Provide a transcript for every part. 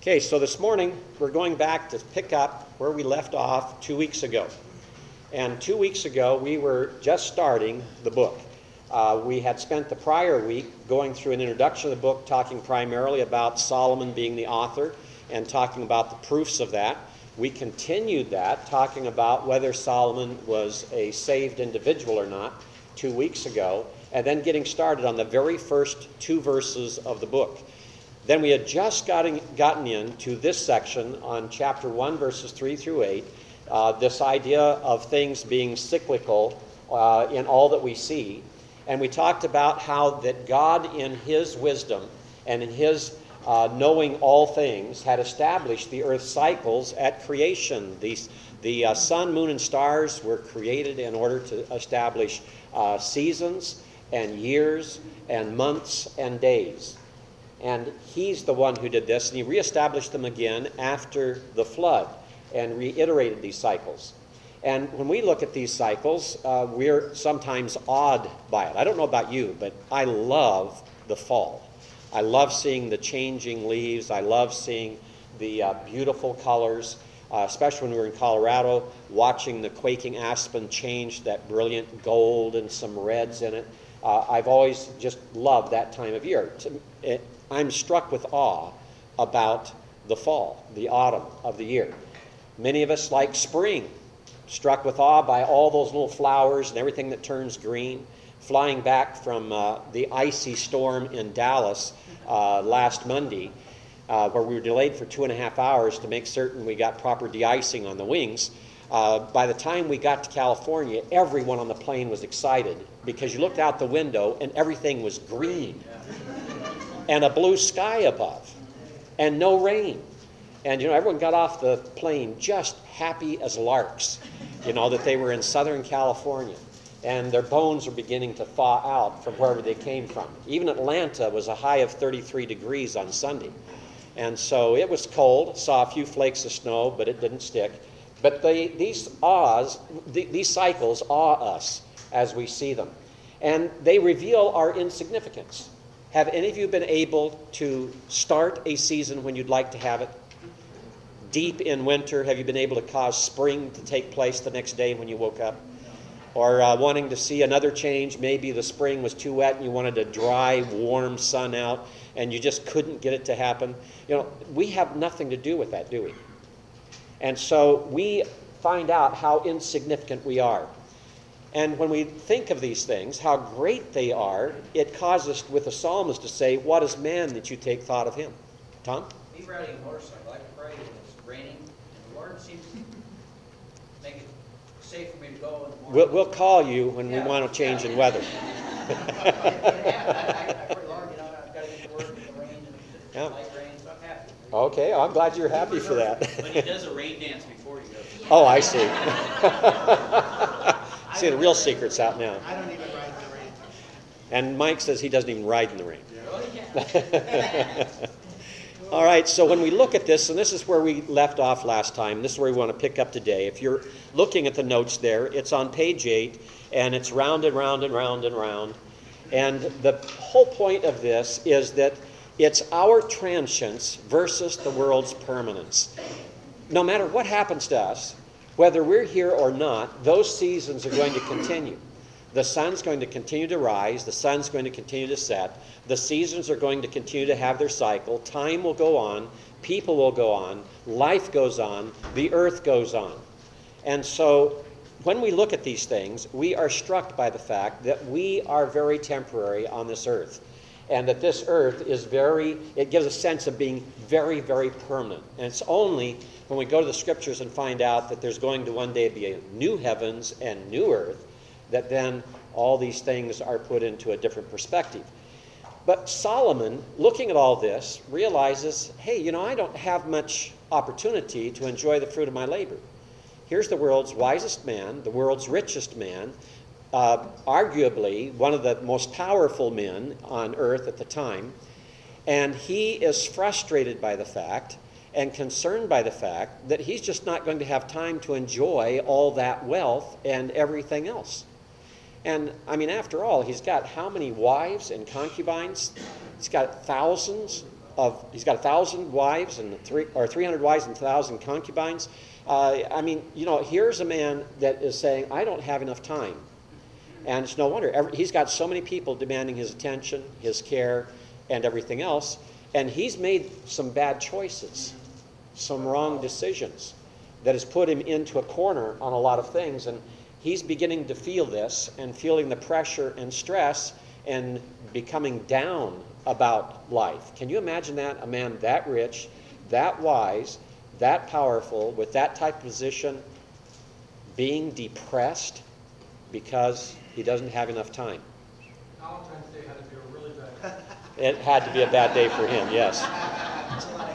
Okay, so this morning we're going back to pick up where we left off two weeks ago. And two weeks ago we were just starting the book. Uh, we had spent the prior week going through an introduction of the book, talking primarily about Solomon being the author and talking about the proofs of that. We continued that, talking about whether Solomon was a saved individual or not, two weeks ago, and then getting started on the very first two verses of the book. Then we had just gotten, gotten into this section on chapter 1, verses 3 through 8, uh, this idea of things being cyclical uh, in all that we see. And we talked about how that God, in His wisdom and in His uh, knowing all things, had established the earth's cycles at creation. These, the uh, sun, moon, and stars were created in order to establish uh, seasons and years and months and days. And he's the one who did this, and he reestablished them again after the flood and reiterated these cycles. And when we look at these cycles, uh, we're sometimes awed by it. I don't know about you, but I love the fall. I love seeing the changing leaves. I love seeing the uh, beautiful colors, uh, especially when we were in Colorado, watching the quaking aspen change that brilliant gold and some reds in it. Uh, I've always just loved that time of year. It, I'm struck with awe about the fall, the autumn of the year. Many of us like spring, struck with awe by all those little flowers and everything that turns green. Flying back from uh, the icy storm in Dallas uh, last Monday, uh, where we were delayed for two and a half hours to make certain we got proper de icing on the wings. Uh, by the time we got to California, everyone on the plane was excited because you looked out the window and everything was green and a blue sky above and no rain. And, you know, everyone got off the plane just happy as larks, you know, that they were in Southern California. And their bones were beginning to thaw out from wherever they came from. Even Atlanta was a high of 33 degrees on Sunday. And so it was cold, saw a few flakes of snow, but it didn't stick. But they, these awes, these cycles awe us as we see them. And they reveal our insignificance. Have any of you been able to start a season when you'd like to have it? Deep in winter, have you been able to cause spring to take place the next day when you woke up? Or uh, wanting to see another change, maybe the spring was too wet and you wanted a dry, warm sun out and you just couldn't get it to happen. You know, we have nothing to do with that, do we? And so we find out how insignificant we are. And when we think of these things, how great they are, it causes with the psalmist to say, What is man that you take thought of him? Tom? Me riding a motorcycle, I pray when it's raining, and the Lord seems to make it safe for me to go in the morning. We'll, we'll call you when Yeah. we want a change in weather. I, I, I pray, Lord, you know, I've got to get to work in the rain, and Yeah. light rain, so I'm happy. Okay, I'm glad you're happy for that. But he does a rain dance before he goes. Oh, I see. see, the real secret's out now. I don't even ride in the rain. And Mike says he doesn't even ride in the rain. All right, so when we look at this, and this is where we left off last time, this is where we want to pick up today. If you're looking at the notes there, it's on page 8, and it's round and round and round and round. And the whole point of this is that it's our transience versus the world's permanence. No matter what happens to us, whether we're here or not, those seasons are going to continue. The sun's going to continue to rise, the sun's going to continue to set, the seasons are going to continue to have their cycle, time will go on, people will go on, life goes on, the earth goes on. And so when we look at these things, we are struck by the fact that we are very temporary on this earth. And that this earth is very, it gives a sense of being very, very permanent. And it's only when we go to the scriptures and find out that there's going to one day be a new heavens and new earth that then all these things are put into a different perspective. But Solomon, looking at all this, realizes hey, you know, I don't have much opportunity to enjoy the fruit of my labor. Here's the world's wisest man, the world's richest man, uh, arguably one of the most powerful men on earth at the time, and he is frustrated by the fact and concerned by the fact that he's just not going to have time to enjoy all that wealth and everything else. And I mean, after all, he's got how many wives and concubines? He's got thousands of he's got a thousand wives and three or 300 wives and thousand concubines. Uh, I mean, you know, here's a man that is saying, I don't have enough time. And it's no wonder. Every, he's got so many people demanding his attention, his care, and everything else. And he's made some bad choices, some wrong decisions that has put him into a corner on a lot of things. And he's beginning to feel this and feeling the pressure and stress and becoming down about life. Can you imagine that? A man that rich, that wise, that powerful, with that type of position, being depressed because he doesn't have enough time. Valentine's Day had to be a really bad. It had to be a bad day for him, yes.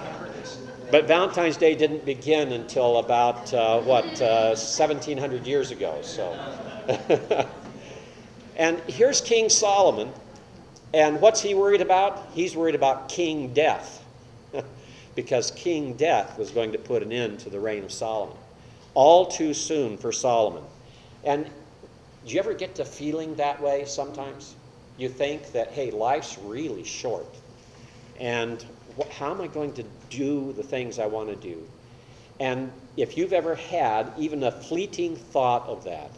But Valentine's Day didn't begin until about, uh, what, uh, 1700 years ago, so. and here's King Solomon, and what's he worried about? He's worried about King Death, because King Death was going to put an end to the reign of Solomon. All too soon for Solomon. And do you ever get to feeling that way sometimes? You think that, hey, life's really short. And how am I going to do the things I want to do? And if you've ever had even a fleeting thought of that,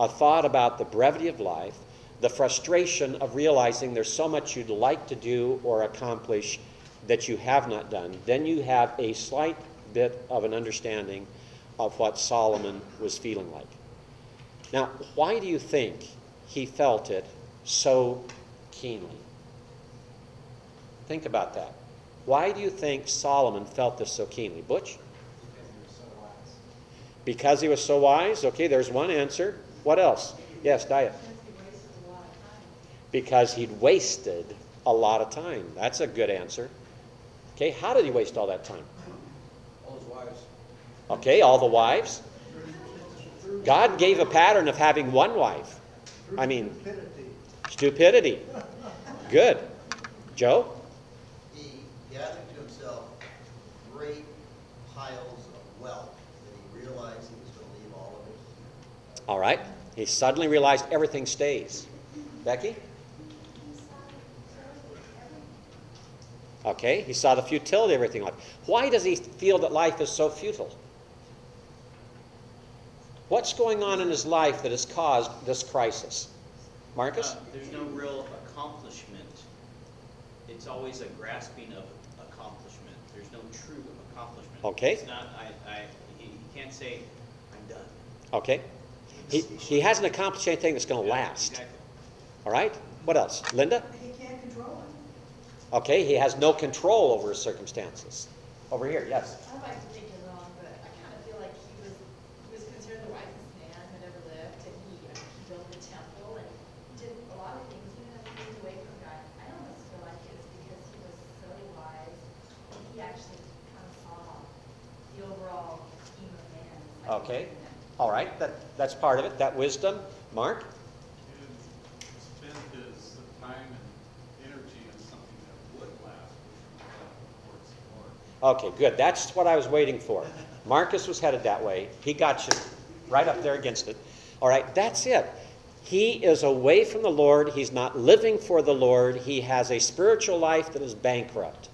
a thought about the brevity of life, the frustration of realizing there's so much you'd like to do or accomplish that you have not done, then you have a slight bit of an understanding of what Solomon was feeling like. Now, why do you think he felt it so keenly? Think about that. Why do you think Solomon felt this so keenly? Butch? Because he was so wise? Okay, there's one answer. What else? Yes, Dia. Because he'd wasted a lot of time. That's a good answer. Okay, how did he waste all that time? All his wives. Okay, all the wives. God gave a pattern of having one wife. I mean, stupidity. Good. Joe? He gathered to himself great piles of wealth that he realized he was going to leave all of it. All right. He suddenly realized everything stays. Becky? Okay, he saw the futility of everything life. Why does he feel that life is so futile? What's going on in his life that has caused this crisis? Marcus? Uh, There's no real accomplishment. It's always a grasping of accomplishment. There's no true accomplishment. Okay. It's not, I, I, he he can't say, I'm done. Okay. He, he hasn't accomplished anything that's going to Yeah, last. Exactly. All right? What else? Linda? He can't control it. Okay, he has no control over his circumstances. Over here, yes. I like to think you're wrong, but I kind of feel like he was, he was considered the wisest man that ever lived, and he, I mean, he built the temple and did a lot of things, even though he was away from God. I almost feel like it's because he was so wise, and he actually kind of saw the overall scheme of man. like Okay. All right, that, that's part of it, that wisdom. Mark? Spend his time and energy on something that would last, which would last the Lord's Lord. Okay, good. That's what I was waiting for. Marcus was headed that way. He got you right up there against it. All right, that's it. He is away from the Lord. He's not living for the Lord. He has a spiritual life that is bankrupt.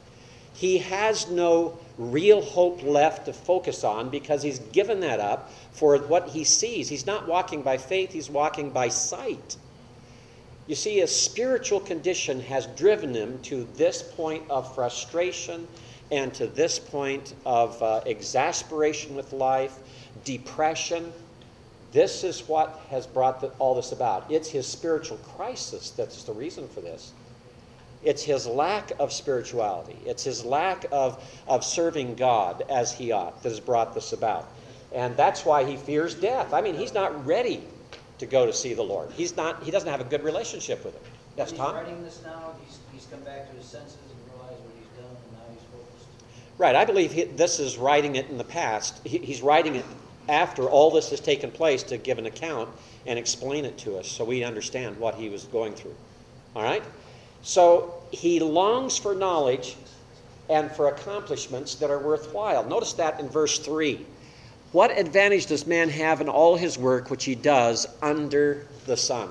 He has no real hope left to focus on because he's given that up for what he sees. He's not walking by faith, he's walking by sight. You see, his spiritual condition has driven him to this point of frustration and to this point of uh, exasperation with life, depression. This is what has brought the, all this about. It's his spiritual crisis that's the reason for this. It's his lack of spirituality. It's his lack of, of serving God as he ought that has brought this about. And that's why he fears death. I mean, he's not ready to go to see the Lord. He's not, he doesn't have a good relationship with him. Yes, He's Tom? writing this now, he's, he's come back to his senses and realized what he's done, and now he's focused. Right. I believe he, this is writing it in the past. He, he's writing it after all this has taken place to give an account and explain it to us so we understand what he was going through. All right? So he longs for knowledge and for accomplishments that are worthwhile. Notice that in verse 3. What advantage does man have in all his work which he does under the sun?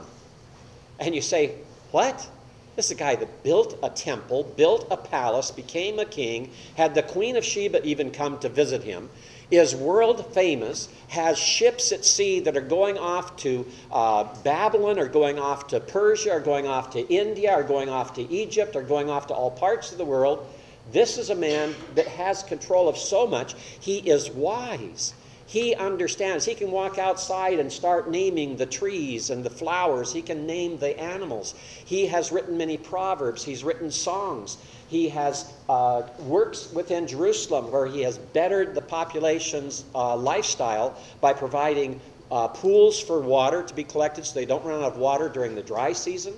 And you say, What? This is a guy that built a temple, built a palace, became a king, had the Queen of Sheba even come to visit him, is world famous, has ships at sea that are going off to uh, Babylon, or going off to Persia, or going off to India, or going off to Egypt, or going off to all parts of the world. This is a man that has control of so much. He is wise. He understands. He can walk outside and start naming the trees and the flowers. He can name the animals. He has written many proverbs. He's written songs. He has uh, works within Jerusalem where he has bettered the population's uh, lifestyle by providing uh, pools for water to be collected so they don't run out of water during the dry season.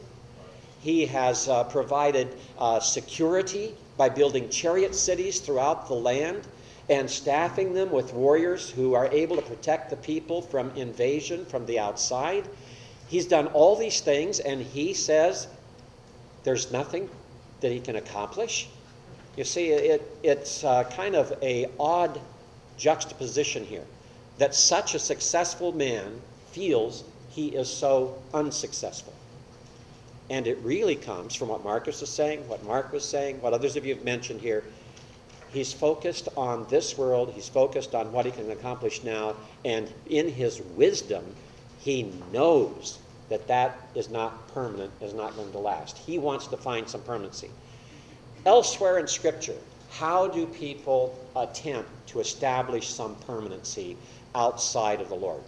He has uh, provided uh, security by building chariot cities throughout the land and staffing them with warriors who are able to protect the people from invasion from the outside. He's done all these things, and he says there's nothing that he can accomplish. You see, it, it's uh, kind of a odd juxtaposition here that such a successful man feels he is so unsuccessful. And it really comes from what Marcus is saying, what Mark was saying, what others of you have mentioned here. He's focused on this world, he's focused on what he can accomplish now, and in his wisdom, he knows that that is not permanent, is not going to last. He wants to find some permanency. Elsewhere in Scripture, how do people attempt to establish some permanency outside of the Lord?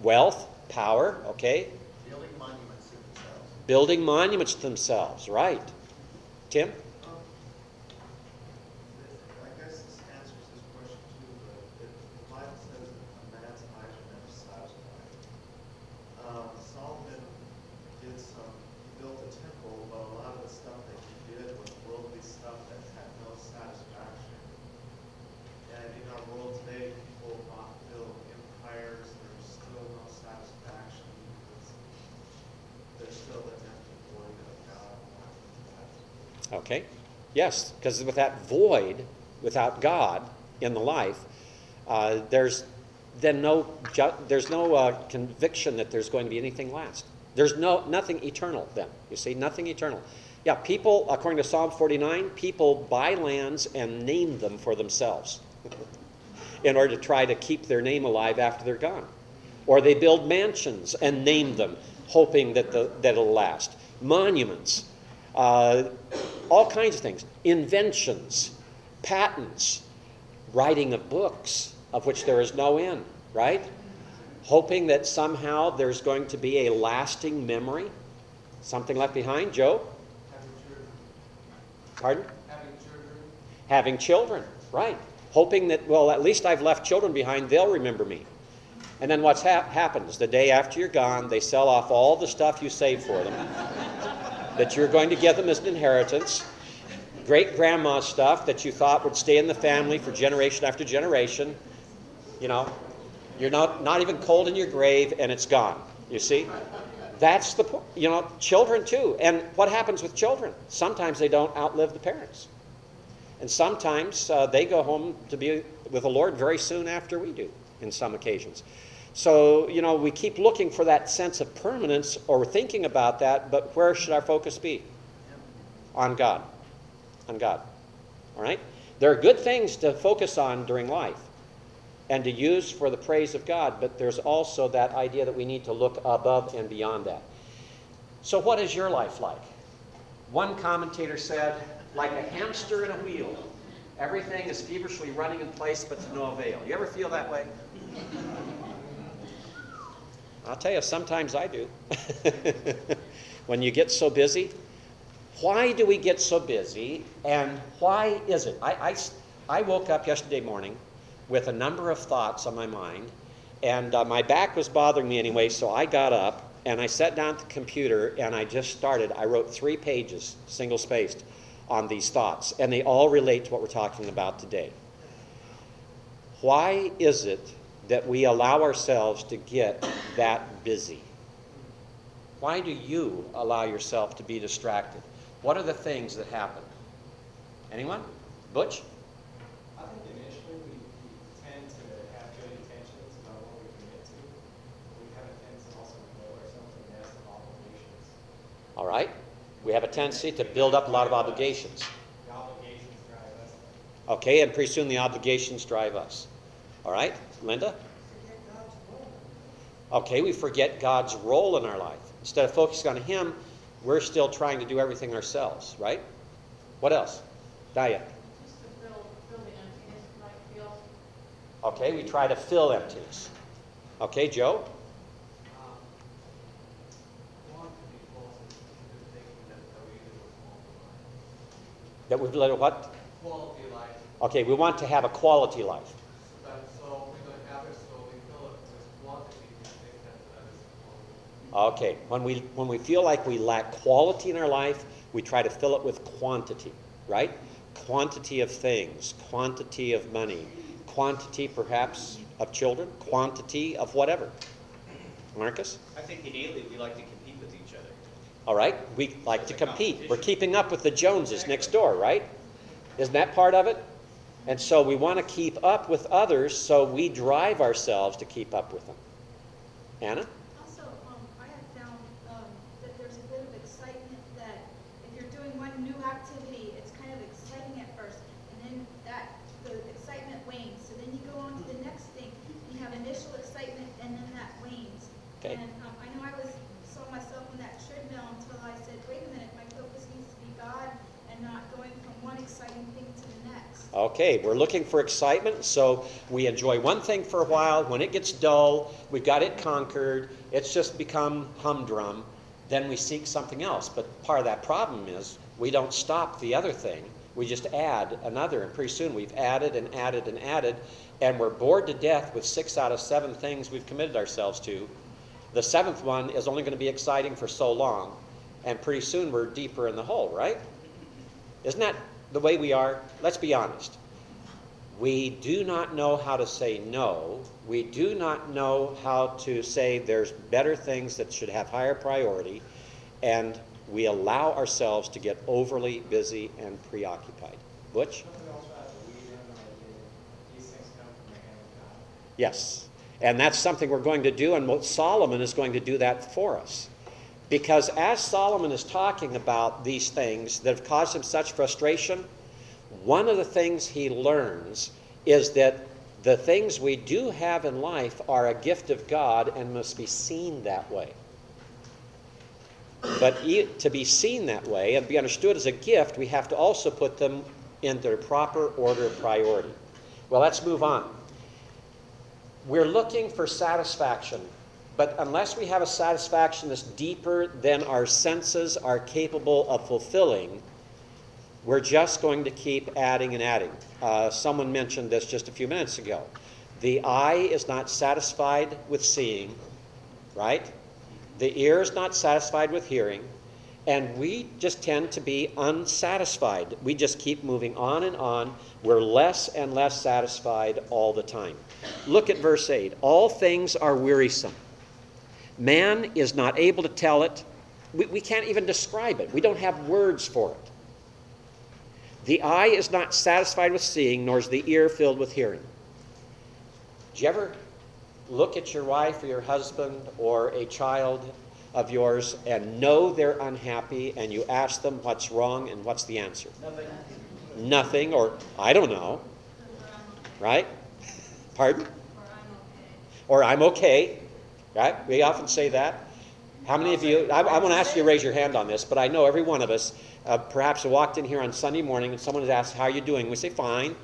Wealth, power, okay? Building monuments to themselves. Building monuments to themselves, right. Tim? Um, I guess this answers this question too, but if the Bible says a man's eyes are never satisfied. Um, Solomon did some, he built a temple, but a lot of the stuff that he did was worldly stuff that had no satisfaction. And in our world today, people want to build empires, there's still no satisfaction because there's still an empty void of God. Okay. Yes, because with that void, without God in the life, uh, there's then no ju- there's no uh, conviction that there's going to be anything last. There's no nothing eternal then. You see, nothing eternal. Yeah, people, according to Psalm 49, people buy lands and name them for themselves in order to try to keep their name alive after they're gone. Or they build mansions and name them, hoping that, the, that it'll last. Monuments, uh, all kinds of things. Inventions, patents, writing of books, of which there is no end, right? Hoping that somehow there's going to be a lasting memory, something left behind. Joe? Having children. Pardon? Having children. Having children, right. Hoping that, well, at least I've left children behind, they'll remember me. And then what's hap- happens? The day after you're gone, they sell off all the stuff you saved for them that you're going to give them as an inheritance. Great grandma stuff that you thought would stay in the family for generation after generation. You know, you're not, not even cold in your grave and it's gone. You see? That's the point. You know, children too. And what happens with children? Sometimes they don't outlive the parents. And sometimes uh, they go home to be with the Lord very soon after we do, in some occasions. So, you know, we keep looking for that sense of permanence or thinking about that, but where should our focus be? On God. On God. All right? There are good things to focus on during life and to use for the praise of God, but there's also that idea that we need to look above and beyond that. So, what is your life like? One commentator said, like a hamster in a wheel. Everything is feverishly running in place, but to no avail. You ever feel that way? I'll tell you, sometimes I do. when you get so busy. Why do we get so busy, and why is it? I, I, I woke up yesterday morning with a number of thoughts on my mind, and uh, my back was bothering me anyway, so I got up and I sat down at the computer and I just started. I wrote three pages, single spaced, on these thoughts, and they all relate to what we're talking about today. Why is it that we allow ourselves to get that busy? Why do you allow yourself to be distracted? What are the things that happen? Anyone? Butch? I think initially we, we tend to have good intentions about what we commit to. But we have a tendency also to know ourselves yes, all of we All right? We have a tendency to build up a lot of obligations. The obligations drive us. Okay, and pretty soon the obligations drive us. All right, Linda? Forget God's role. Okay, we forget God's role in our life. Instead of focusing on Him, we're still trying to do everything ourselves, right? What else? To fill, fill the emptiness you might feel. Okay, we try to fill emptiness. Okay, Joe? Um, One could be false in thinking that we either will That we've let what? quality life. Okay, we want to have a quality life. So that, so we're gonna have it, so we fill it with quantity, we think that that is quality. Okay, when we when we feel like we lack quality in our life, we try to fill it with quantity, right? Quantity of things, quantity of money, quantity perhaps of children, quantity of whatever. Marcus? I think innately we like to compete with each other. All right, we like to compete. We're keeping up with the Joneses next door, right? Isn't that part of it? And so we want to keep up with others, so we drive ourselves to keep up with them. Anna? Also, um, I have found, um, that there's a bit of excitement that if you're doing one new activity, it's kind of exciting at first, and then that, the excitement wanes, so then you go on to the next thing, you have initial excitement, and then that wanes. Okay. And, um, I know I was, saw myself on that treadmill until I said, wait a minute, my focus needs to be God and not going from one exciting thing to the next. Okay, we're looking for excitement, so we enjoy one thing for a while. When it gets dull, we've got it conquered, it's just become humdrum, then we seek something else. But part of that problem is we don't stop the other thing, we just add another, and pretty soon we've added and added and added, and we're bored to death with six out of seven things we've committed ourselves to. The seventh one is only going to be exciting for so long, and pretty soon we're deeper in the hole, right? Isn't that the way we are? Let's be honest. We do not know how to say no. We do not know how to say there's better things that should have higher priority, and we allow ourselves to get overly busy and preoccupied. Butch? Something else about the lead in, like, these things come from the hand of God. Yes. And that's something we're going to do, and Solomon is going to do that for us. Because as Solomon is talking about these things that have caused him such frustration, one of the things he learns is that the things we do have in life are a gift of God and must be seen that way. But to be seen that way and be understood as a gift, we have to also put them in their proper order of priority. Well, let's move on. We're looking for satisfaction, but unless we have a satisfaction that's deeper than our senses are capable of fulfilling, we're just going to keep adding and adding. Uh, someone mentioned this just a few minutes ago. The eye is not satisfied with seeing, right? The ear is not satisfied with hearing, and we just tend to be unsatisfied. We just keep moving on and on. We're less and less satisfied all the time. Look at verse 8. All things are wearisome. Man is not able to tell it. We, we can't even describe it. We don't have words for it. The eye is not satisfied with seeing, nor is the ear filled with hearing. Do you ever look at your wife or your husband or a child of yours and know they're unhappy and you ask them what's wrong and what's the answer? Nothing. Nothing, or I don't know, right? Pardon? Or I'm okay, right? We often say that. How many of you, I, I want to ask you to raise your hand on this, but I know every one of us uh, perhaps walked in here on Sunday morning and someone has asked, How are you doing? We say, Fine,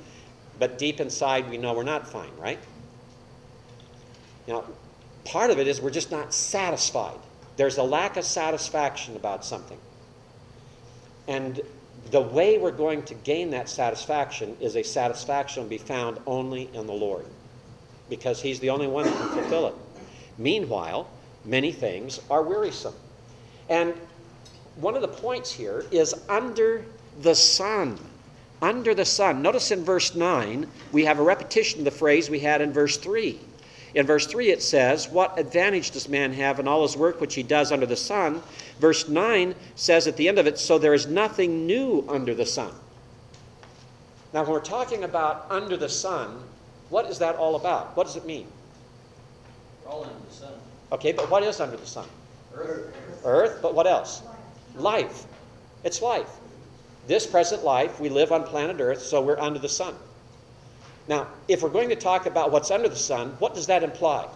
but deep inside we know we're not fine, right? Now, part of it is we're just not satisfied. There's a lack of satisfaction about something. And the way we're going to gain that satisfaction is a satisfaction to be found only in the Lord, because He's the only one that can fulfill it. Meanwhile, many things are wearisome. And one of the points here is under the sun. Under the sun. Notice in verse 9, we have a repetition of the phrase we had in verse 3. In verse 3, it says, What advantage does man have in all his work which he does under the sun? Verse 9 says at the end of it, So there is nothing new under the sun. Now, when we're talking about under the sun, what is that all about? What does it mean? All under the sun. Okay, but what is under the sun? Earth. Earth, but what else? Life. It's life. This present life, we live on planet Earth, so we're under the sun. Now, if we're going to talk about what's under the sun, what does that imply?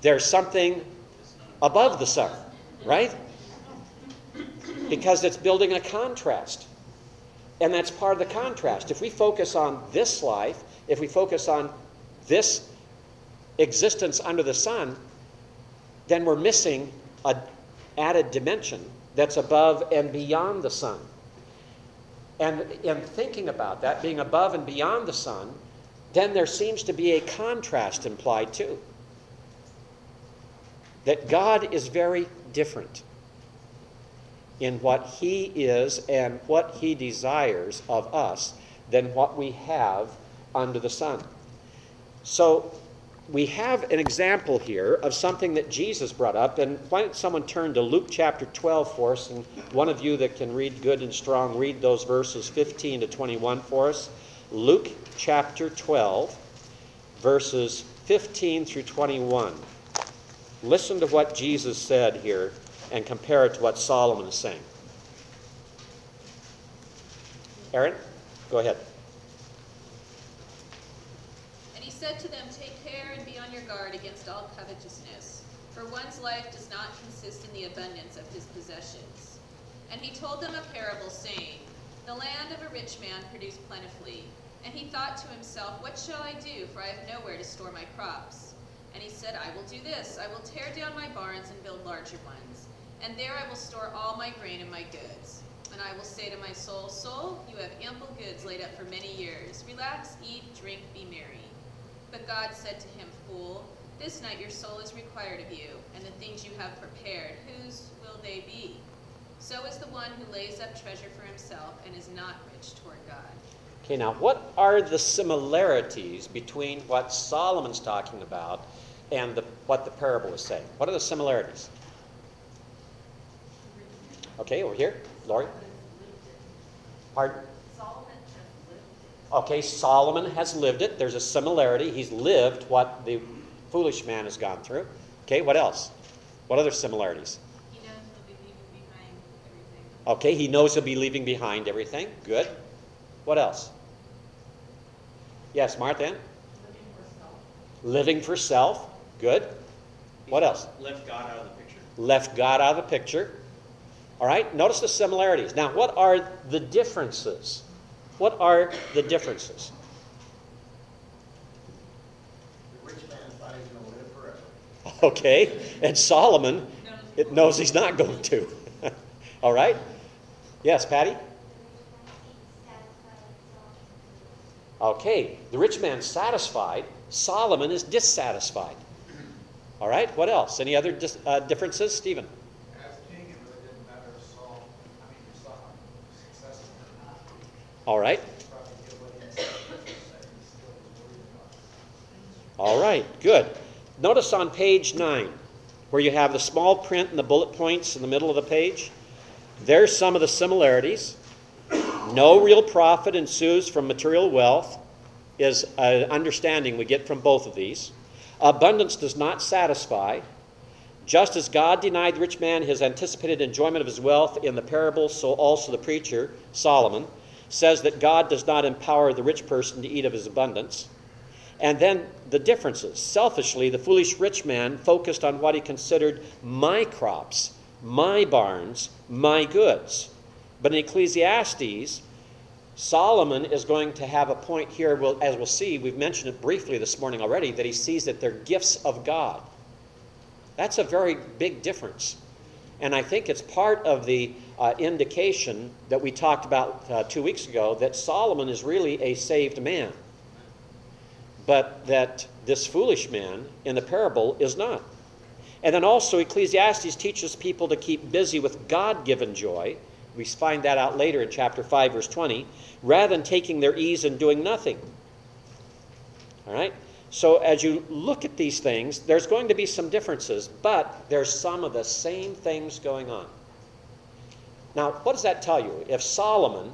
There's something above the sun, right? Because it's building a contrast. And that's part of the contrast. If we focus on this life, if we focus on this existence under the sun, then we're missing an added dimension that's above and beyond the sun. And in thinking about that, being above and beyond the sun, then there seems to be a contrast implied too. That God is very different in what He is and what He desires of us than what we have under the sun. So we have an example here of something that Jesus brought up. And why don't someone turn to Luke chapter 12 for us? And one of you that can read good and strong, read those verses 15 to 21 for us. Luke chapter 12, verses 15 through 21. Listen to what Jesus said here and compare it to what Solomon is saying. Aaron, go ahead. And he said to them, Take care and be on your guard against all covetousness, for one's life does not consist in the abundance of his possessions. And he told them a parable, saying, The land of a rich man produced plentifully. And he thought to himself, What shall I do? For I have nowhere to store my crops. And he said, I will do this I will tear down my barns and build larger ones. And there I will store all my grain and my goods. And I will say to my soul, Soul, you have ample goods laid up for many years. Relax, eat, drink, be merry. But God said to him, Fool, this night your soul is required of you, and the things you have prepared, whose will they be? So is the one who lays up treasure for himself and is not rich toward God. Okay, now what are the similarities between what Solomon's talking about and the, what the parable is saying? What are the similarities? Okay, over here, Lori. Pardon? Okay, Solomon has lived it. There's a similarity. He's lived what the foolish man has gone through. Okay, what else? What other similarities? He knows he'll be leaving behind everything. Okay, he knows he'll be leaving behind everything. Good. What else? Yes, Martha? Living for self. Good. What else? Left God out of the picture. Left God out of the picture. All right, notice the similarities. Now, what are the differences? What are the differences? The rich man thought gonna live forever. Okay, and Solomon it knows he's not going to. All right? Yes, Patty? Okay, the rich man's satisfied, Solomon is dissatisfied. All right, what else? Any other dis- uh, differences, Stephen? As king, it really didn't matter if Saul, I mean, if Saul was successful or not. All right, He probably did what he said, he still was worried about it. all right, good. Notice on page 9, where you have the small print and the bullet points in the middle of the page, there's some of the similarities. No real profit ensues from material wealth, is an understanding we get from both of these. Abundance does not satisfy. Just as God denied the rich man his anticipated enjoyment of his wealth in the parable, so also the preacher, Solomon, says that God does not empower the rich person to eat of his abundance. And then the differences. Selfishly, the foolish rich man focused on what he considered my crops, my barns, my goods. But in Ecclesiastes, Solomon is going to have a point here, as we'll see, we've mentioned it briefly this morning already, that he sees that they're gifts of God. That's a very big difference. And I think it's part of the uh, indication that we talked about uh, two weeks ago that Solomon is really a saved man, but that this foolish man in the parable is not. And then also, Ecclesiastes teaches people to keep busy with God given joy. We find that out later in chapter 5, verse 20, rather than taking their ease and doing nothing. All right? So, as you look at these things, there's going to be some differences, but there's some of the same things going on. Now, what does that tell you? If Solomon,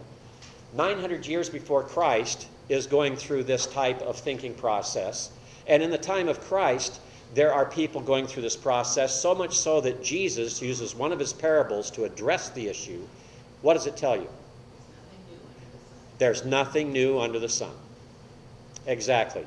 900 years before Christ, is going through this type of thinking process, and in the time of Christ, there are people going through this process, so much so that Jesus uses one of his parables to address the issue. What does it tell you? There's nothing new under the sun. Exactly.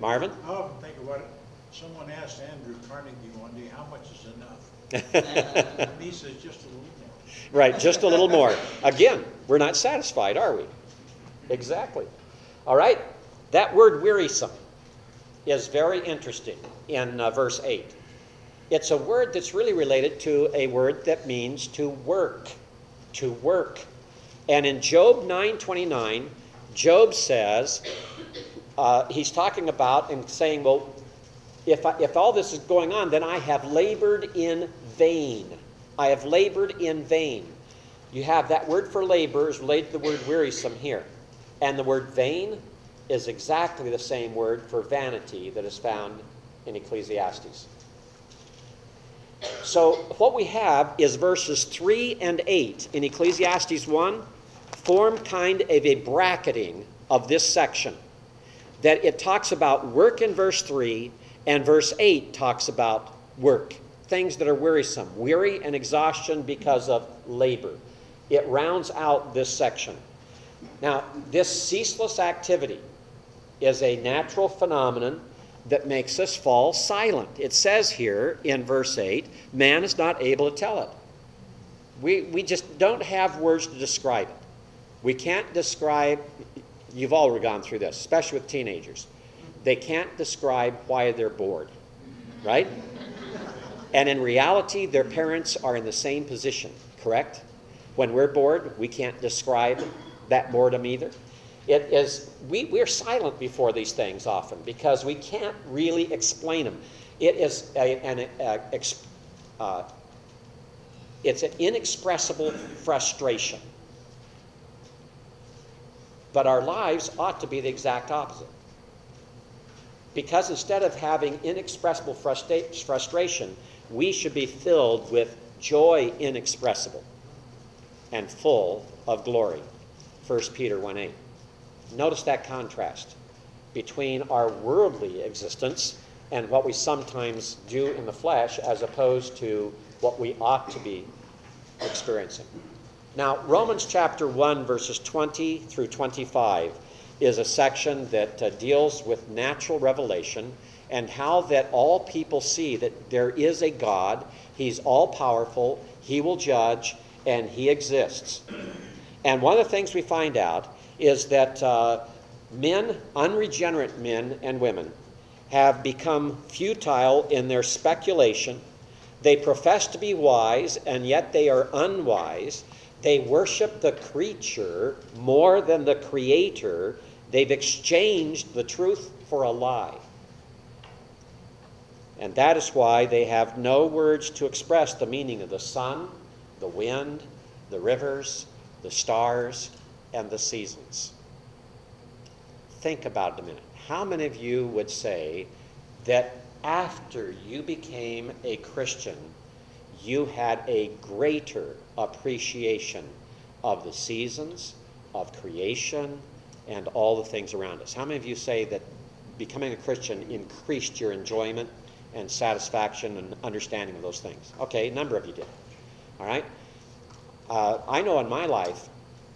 Marvin? I often think about it. someone asked Andrew Carnegie one day, how much is enough? And he says, just a little more. Right, just a little more. Again, we're not satisfied, are we? Exactly. All right, that word wearisome is very interesting in uh, verse 8. It's a word that's really related to a word that means to work, to work. And in Job 9:29, Job says, uh, he's talking about and saying, well, if, I, if all this is going on, then I have labored in vain. I have labored in vain. You have that word for labor is related to the word wearisome here. And the word vain is exactly the same word for vanity that is found in Ecclesiastes. So, what we have is verses 3 and 8 in Ecclesiastes 1 form kind of a bracketing of this section. That it talks about work in verse 3, and verse 8 talks about work, things that are wearisome, weary and exhaustion because of labor. It rounds out this section. Now, this ceaseless activity is a natural phenomenon that makes us fall silent. It says here in verse 8, man is not able to tell it. We, we just don't have words to describe it. We can't describe, you've all gone through this, especially with teenagers. They can't describe why they're bored, right? And in reality, their parents are in the same position, correct? When we're bored, we can't describe that boredom either. It is, we, we're silent before these things often because we can't really explain them. It is a, an, a, ex, uh, it's an inexpressible frustration. But our lives ought to be the exact opposite. Because instead of having inexpressible frustra- frustration, we should be filled with joy inexpressible and full of glory. 1 Peter 1 8. Notice that contrast between our worldly existence and what we sometimes do in the flesh as opposed to what we ought to be experiencing. Now, Romans chapter 1, verses 20 through 25 is a section that uh, deals with natural revelation and how that all people see that there is a God, He's all powerful, He will judge, and He exists. And one of the things we find out is that uh, men, unregenerate men and women, have become futile in their speculation. They profess to be wise, and yet they are unwise. They worship the creature more than the creator. They've exchanged the truth for a lie. And that is why they have no words to express the meaning of the sun, the wind, the rivers, the stars, and the seasons. Think about it a minute. How many of you would say that after you became a Christian, you had a greater appreciation of the seasons, of creation, and all the things around us? How many of you say that becoming a Christian increased your enjoyment and satisfaction and understanding of those things? Okay, a number of you did. All right? Uh, I know in my life,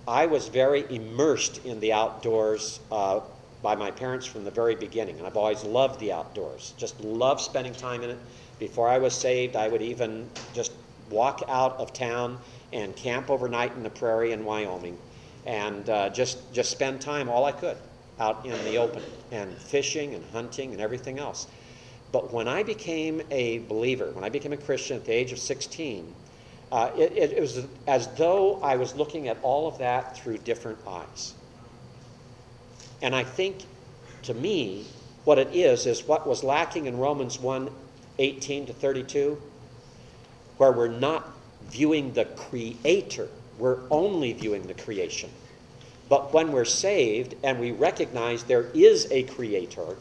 I was very immersed in the outdoors uh, by my parents from the very beginning, and I've always loved the outdoors. Just loved spending time in it. Before I was saved, I would even just walk out of town and camp overnight in the prairie in Wyoming, and uh, just just spend time all I could out in the open and fishing and hunting and everything else. But when I became a believer, when I became a Christian at the age of 16, uh, it, it, it was as though I was looking at all of that through different eyes. And I think, to me, what it is, is what was lacking in Romans 1 18 to 32, where we're not viewing the Creator, we're only viewing the creation. But when we're saved and we recognize there is a Creator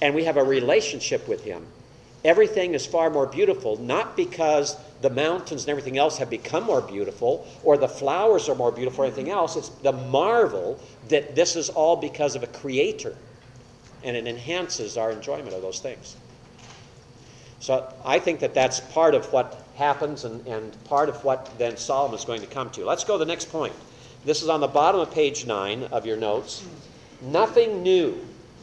and we have a relationship with Him, everything is far more beautiful, not because the mountains and everything else have become more beautiful or the flowers are more beautiful or anything else. It's the marvel that this is all because of a creator. And it enhances our enjoyment of those things. So I think that that's part of what happens and, and part of what then Solomon is going to come to. Let's go to the next point. This is on the bottom of page 9 of your notes. Nothing new.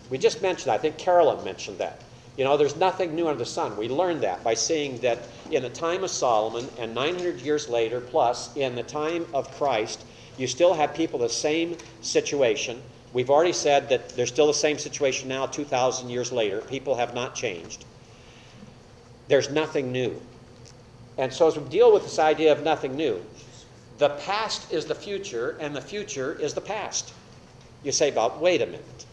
We just mentioned, I think Carolyn mentioned that. You know, there's nothing new under the sun. We learned that by seeing that in the time of Solomon and 900 years later, plus in the time of Christ, you still have people the same situation. We've already said that there's still the same situation now, 2,000 years later. People have not changed. There's nothing new. And so, as we deal with this idea of nothing new, the past is the future, and the future is the past. You say, "But wait a minute.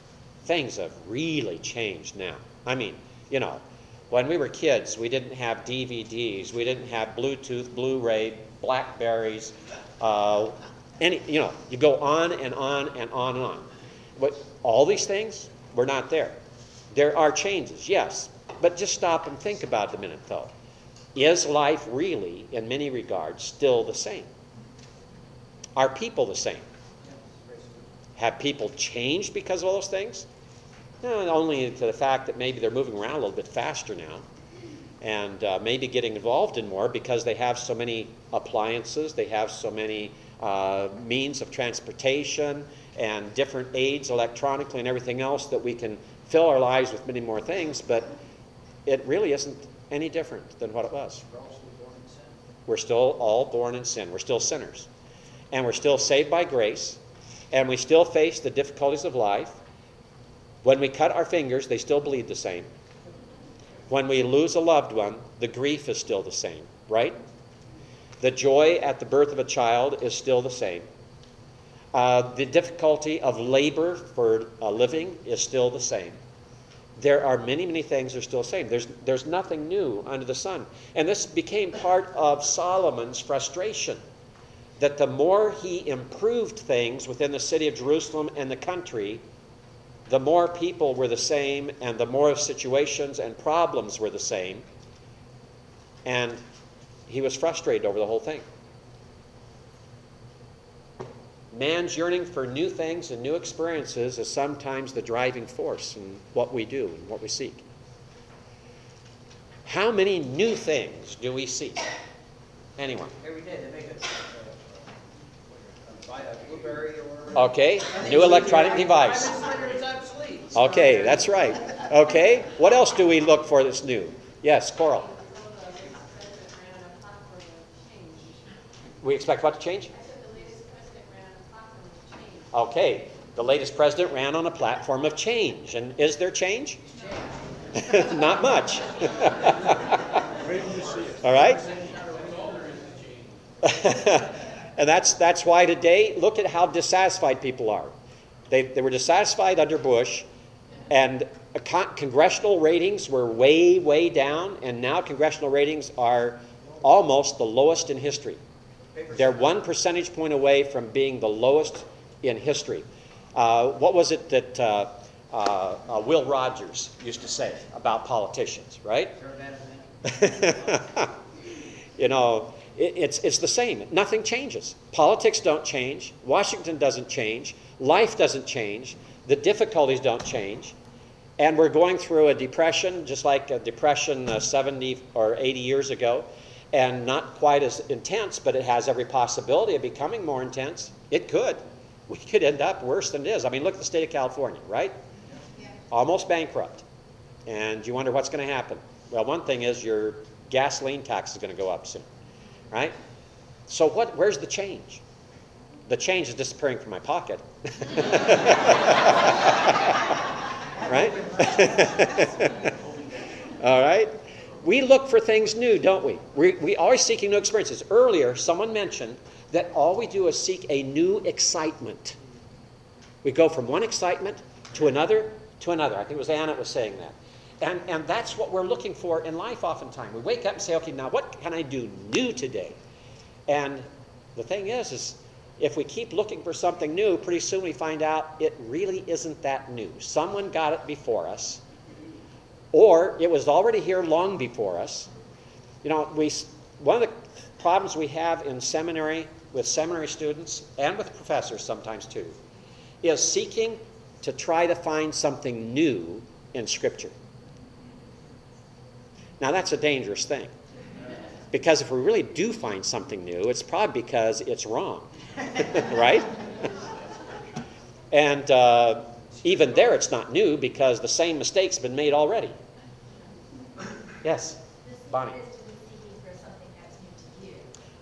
Things have really changed now. I mean, you know, when we were kids, we didn't have DVDs, we didn't have Bluetooth, Blu ray, Blackberries, uh, any, you know, you go on and on and on and on. But all these things were not there. There are changes, yes. But just stop and think about it a minute, though. Is life really, in many regards, still the same? Are people the same? Have people changed because of all those things? No, only to the fact that maybe they're moving around a little bit faster now and uh, maybe getting involved in more because they have so many appliances, they have so many uh, means of transportation and different aids electronically and everything else that we can fill our lives with many more things, but it really isn't any different than what it was. We're also born in sin. We're still all born in sin. We're still sinners. And we're still saved by grace. And we still face the difficulties of life. When we cut our fingers, they still bleed the same. When we lose a loved one, the grief is still the same, right? The joy at the birth of a child is still the same. Uh, the difficulty of labor for a living is still the same. There are many, many things are still the same. There's, there's nothing new under the sun. And this became part of Solomon's frustration that the more he improved things within the city of Jerusalem and the country, the more people were the same and the more situations and problems were the same. And he was frustrated over the whole thing. Man's yearning for new things and new experiences is sometimes the driving force in what we do and what we seek. How many new things do we seek? Anyone? Every day they make a, a, a blueberry or. Okay, new electronic device. Five minutes later, it's obsolete. Okay, that's right. Okay, what else do we look for that's new? Yes, Coral. We expect what to change? Okay, the latest president ran on a platform of change. And is there change? Not much. All right? and that's, that's why today, look at how dissatisfied people are. They, they were dissatisfied under Bush, and con- congressional ratings were way, way down, and now congressional ratings are almost the lowest in history. They're one percentage point away from being the lowest in history. Uh, what was it that uh, uh, uh Will Rogers used to say about politicians, right? you know, it, it's, it's the same. Nothing changes. Politics don't change. Washington doesn't change. Life doesn't change. The difficulties don't change. And we're going through a depression, just like a depression uh, 70 or 80 years ago, and not quite as intense, but it has every possibility of becoming more intense. It could. We could end up worse than it is. I mean, look at the state of California, right? Yeah. Almost bankrupt. And you wonder what's going to happen. Well, one thing is your gasoline tax is going to go up soon, right? So what? Where's the change? The change is disappearing from my pocket. right? All right? We look for things new, don't we? we? We are seeking new experiences. Earlier, someone mentioned that all we do is seek a new excitement. We go from one excitement to another to another. I think it was Anna that was saying that. And, and that's what we're looking for in life oftentimes. We wake up and say, okay, now what can I do new today? And the thing is, is if we keep looking for something new, pretty soon we find out it really isn't that new. Someone got it before us, or it was already here long before us. You know, we, one of the problems we have in seminary with seminary students and with professors sometimes too is seeking to try to find something new in Scripture. Now, that's a dangerous thing. Because if we really do find something new, it's probably because it's wrong. right? and uh, even there, it's not new because the same mistake's been made already. Yes, Bonnie. This is to be seeking for something that's new to you.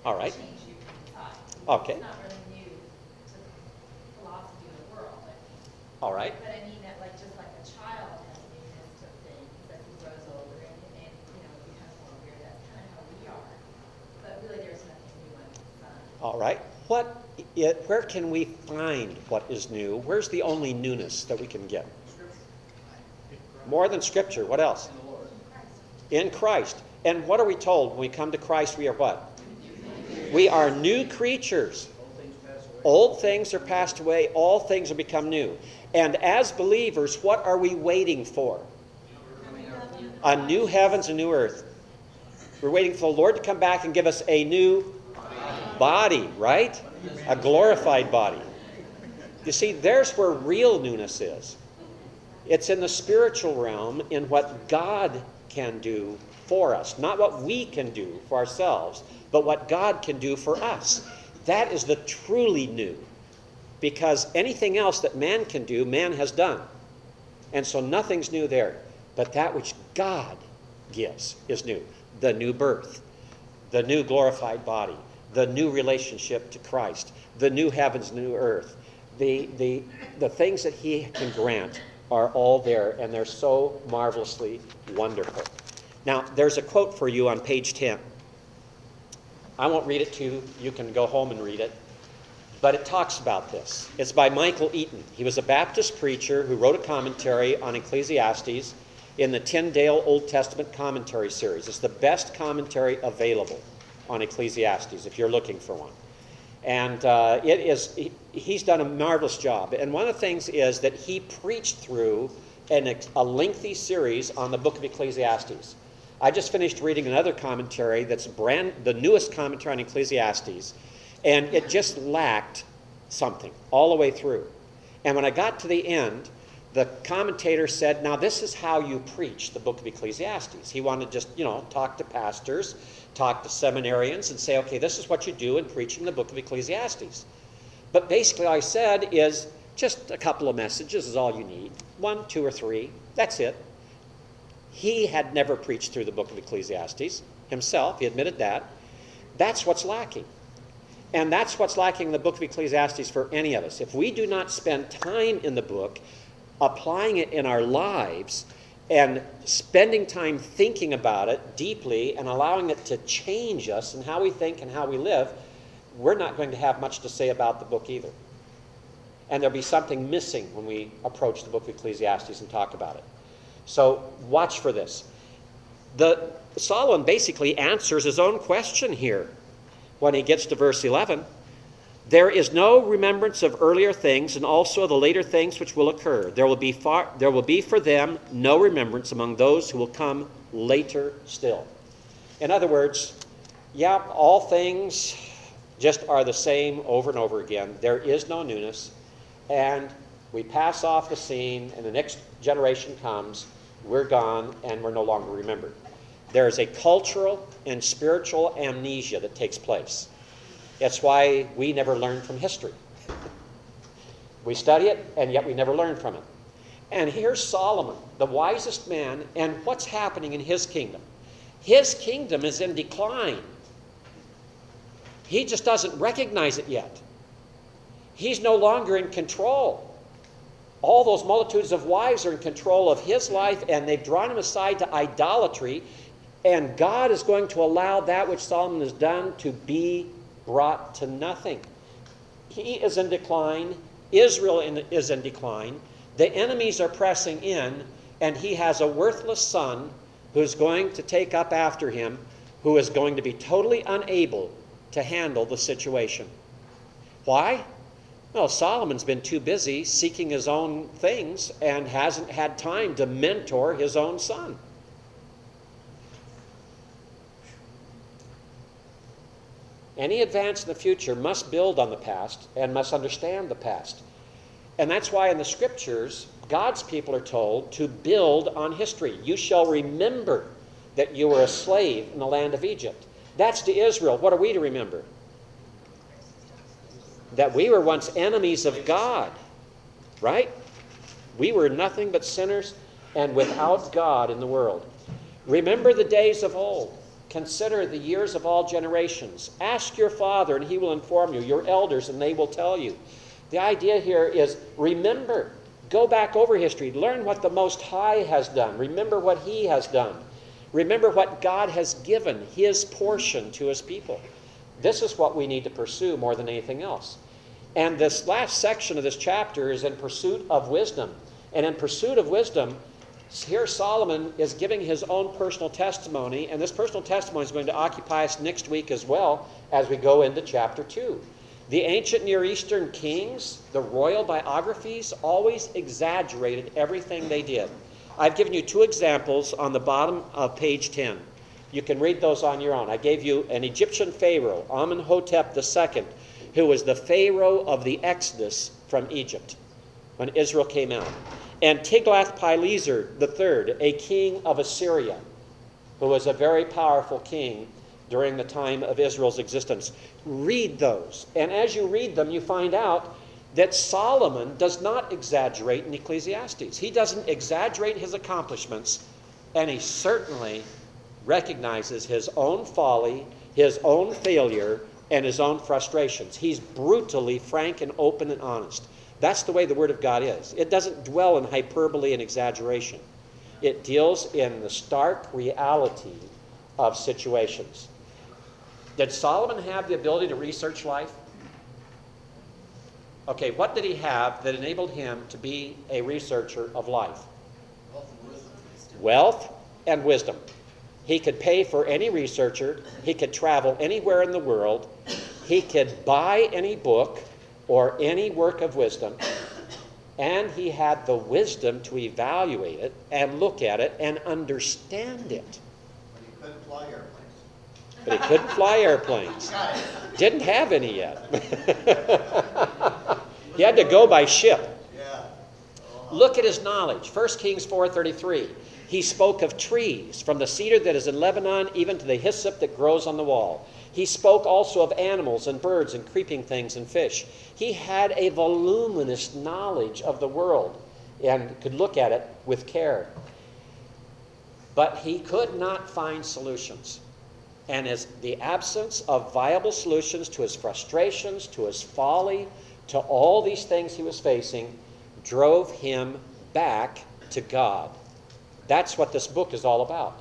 All right. Change you from. Okay. It's not really new to philosophy of the world, I mean. All right. But I mean that like, just like a child has newness to things as he grows older and, and, you know, becomes more aware, that's kind of how we are. But really, there's nothing new under the sun. All right. What? It, where can we find what is new? Where's the only newness that we can get? More than Scripture. What else? In the Lord. In Christ. And what are we told when we come to Christ? We are what? We are new creatures. Old things are passed away, all things are become new. And as believers, what are we waiting for? A new heavens and new earth. We're waiting for the Lord to come back and give us a new body, right? A glorified body. You see, there's where real newness is. It's in the spiritual realm, in what God can do for us. Not what we can do for ourselves, but what God can do for us. That is the truly new. Because anything else that man can do, man has done. And so nothing's new there. But that which God gives is new the new birth, the new glorified body, the new relationship to Christ, the new heavens, new earth. The, the, the things that He can grant are all there, and they're so marvelously wonderful. Now, there's a quote for you on page 10. I won't read it to you. You can go home and read it. But it talks about this. It's by Michael Eaton. He was a Baptist preacher who wrote a commentary on Ecclesiastes in the Tyndale Old Testament commentary series. It's the best commentary available on Ecclesiastes if you're looking for one. And uh, it is, he, he's done a marvelous job. And one of the things is that he preached through an, a lengthy series on the book of Ecclesiastes. I just finished reading another commentary that's brand the newest commentary on Ecclesiastes, and it just lacked something all the way through. And when I got to the end, the commentator said, Now, this is how you preach the book of Ecclesiastes. He wanted to just, you know, talk to pastors, talk to seminarians, and say, Okay, this is what you do in preaching the book of Ecclesiastes. But basically, all I said is just a couple of messages is all you need one, two, or three. That's it. He had never preached through the book of Ecclesiastes himself, he admitted that. That's what's lacking. And that's what's lacking in the book of Ecclesiastes for any of us. If we do not spend time in the book, applying it in our lives, and spending time thinking about it deeply and allowing it to change us and how we think and how we live, we're not going to have much to say about the book either. And there'll be something missing when we approach the book of Ecclesiastes and talk about it. So watch for this. The Solomon basically answers his own question here when he gets to verse 11. There is no remembrance of earlier things, and also of the later things which will occur. There will be far, there will be for them no remembrance among those who will come later still. In other words, yeah, all things just are the same over and over again. There is no newness, and we pass off the scene, and the next generation comes, we're gone, and we're no longer remembered. There is a cultural and spiritual amnesia that takes place. That's why we never learn from history. We study it, and yet we never learn from it. And here's Solomon, the wisest man, and what's happening in his kingdom? His kingdom is in decline. He just doesn't recognize it yet. He's no longer in control. All those multitudes of wives are in control of his life, and they've drawn him aside to idolatry. And God is going to allow that which Solomon has done to be brought to nothing. He is in decline. Israel in, is in decline. The enemies are pressing in, and he has a worthless son who's going to take up after him, who is going to be totally unable to handle the situation. Why? Well, Solomon's been too busy seeking his own things and hasn't had time to mentor his own son. Any advance in the future must build on the past and must understand the past. And that's why in the scriptures, God's people are told to build on history. You shall remember that you were a slave in the land of Egypt. That's to Israel. What are we to remember? That we were once enemies of God, right? We were nothing but sinners and without God in the world. Remember the days of old. Consider the years of all generations. Ask your father, and he will inform you, your elders, and they will tell you. The idea here is remember, go back over history, learn what the Most High has done, remember what He has done, remember what God has given, His portion to His people. This is what we need to pursue more than anything else. And this last section of this chapter is in pursuit of wisdom. And in pursuit of wisdom, here Solomon is giving his own personal testimony, and this personal testimony is going to occupy us next week as well as we go into chapter 2. The ancient Near Eastern kings, the royal biographies, always exaggerated everything they did. I've given you two examples on the bottom of page 10. You can read those on your own. I gave you an Egyptian pharaoh, Amenhotep II, who was the pharaoh of the Exodus from Egypt when Israel came out and Tiglath-Pileser III, a king of Assyria, who was a very powerful king during the time of Israel's existence. Read those. And as you read them, you find out that Solomon does not exaggerate in Ecclesiastes. He doesn't exaggerate his accomplishments, and he certainly recognizes his own folly, his own failure, and his own frustrations. He's brutally frank and open and honest. That's the way the Word of God is. It doesn't dwell in hyperbole and exaggeration, it deals in the stark reality of situations. Did Solomon have the ability to research life? Okay, what did he have that enabled him to be a researcher of life? Wealth and wisdom. He could pay for any researcher, he could travel anywhere in the world, he could buy any book or any work of wisdom, and he had the wisdom to evaluate it and look at it and understand it. But he couldn't fly airplanes. But he couldn't fly airplanes. Didn't have any yet. he had to go by ship. Look at his knowledge. 1 Kings 4:33. He spoke of trees, from the cedar that is in Lebanon even to the hyssop that grows on the wall. He spoke also of animals and birds and creeping things and fish. He had a voluminous knowledge of the world and could look at it with care. But he could not find solutions. And as the absence of viable solutions to his frustrations, to his folly, to all these things he was facing, drove him back to God. That's what this book is all about.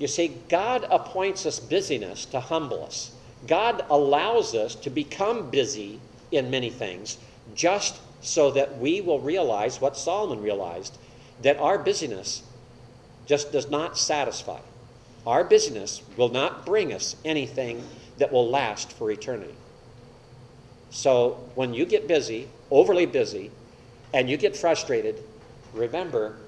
You see, God appoints us busyness to humble us. God allows us to become busy in many things just so that we will realize what Solomon realized that our busyness just does not satisfy. Our busyness will not bring us anything that will last for eternity. So when you get busy, overly busy, and you get frustrated, remember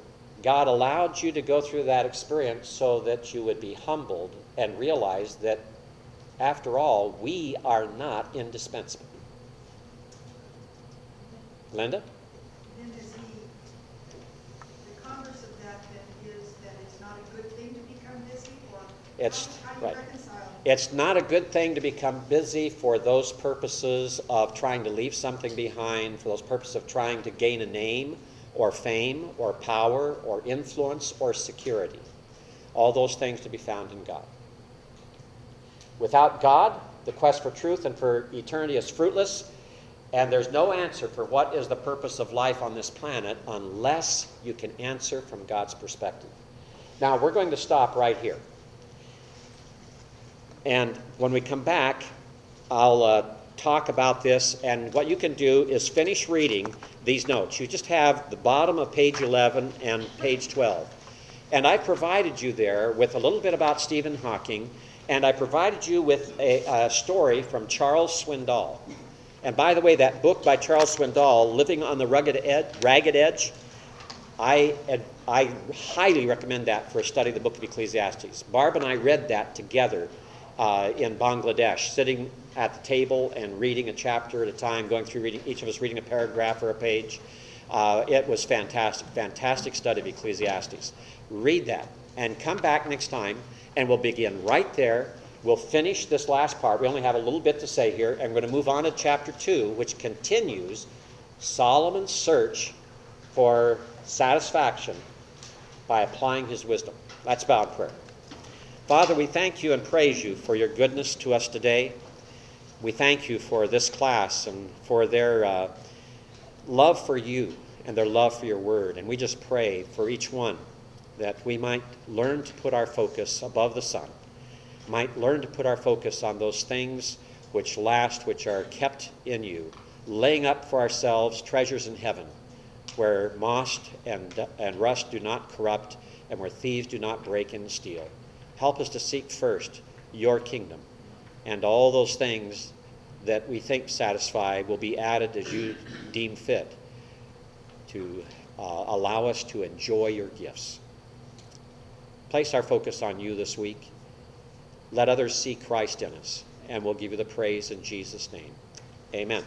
God allowed you to go through that experience so that you would be humbled and realize that, after all, we are not indispensable. Linda? Then is he, the converse of that then is that it's not a good thing to become busy, or It's, how how do you right. It's not a good thing to become busy for those purposes of trying to leave something behind, for those purposes of trying to gain a name or fame or power or influence or security. All those things to be found in God. Without God, the quest for truth and for eternity is fruitless, and there's no answer for what is the purpose of life on this planet unless you can answer from God's perspective. Now, we're going to stop right here. And when we come back, I'll uh, talk about this. And what you can do is finish reading these notes. You just have the bottom of page 11 and page 12. And I provided you there with a little bit about Stephen Hawking, and I provided you with a, a story from Charles Swindoll. And by the way, that book by Charles Swindoll, Living on the Rugged Ed- Ragged Edge, I, I highly recommend that for a study of the book of Ecclesiastes. Barb and I read that together uh, in Bangladesh, sitting at the table and reading a chapter at a time, going through reading, each of us reading a paragraph or a page. Uh, it was fantastic, fantastic study of Ecclesiastes. Read that. and come back next time, and we'll begin right there. We'll finish this last part. We only have a little bit to say here, and we're going to move on to chapter 2, which continues Solomon's search for satisfaction by applying his wisdom. Let's bow prayer. Father, we thank you and praise you for your goodness to us today. We thank you for this class and for their uh, love for you and their love for your word. And we just pray for each one that we might learn to put our focus above the sun, might learn to put our focus on those things which last, which are kept in you, laying up for ourselves treasures in heaven, where moss and, and rust do not corrupt, and where thieves do not break and steal. Help us to seek first your kingdom, and all those things that we think satisfy will be added as you deem fit to uh, allow us to enjoy your gifts. Place our focus on you this week. Let others see Christ in us, and we'll give you the praise in Jesus' name. Amen.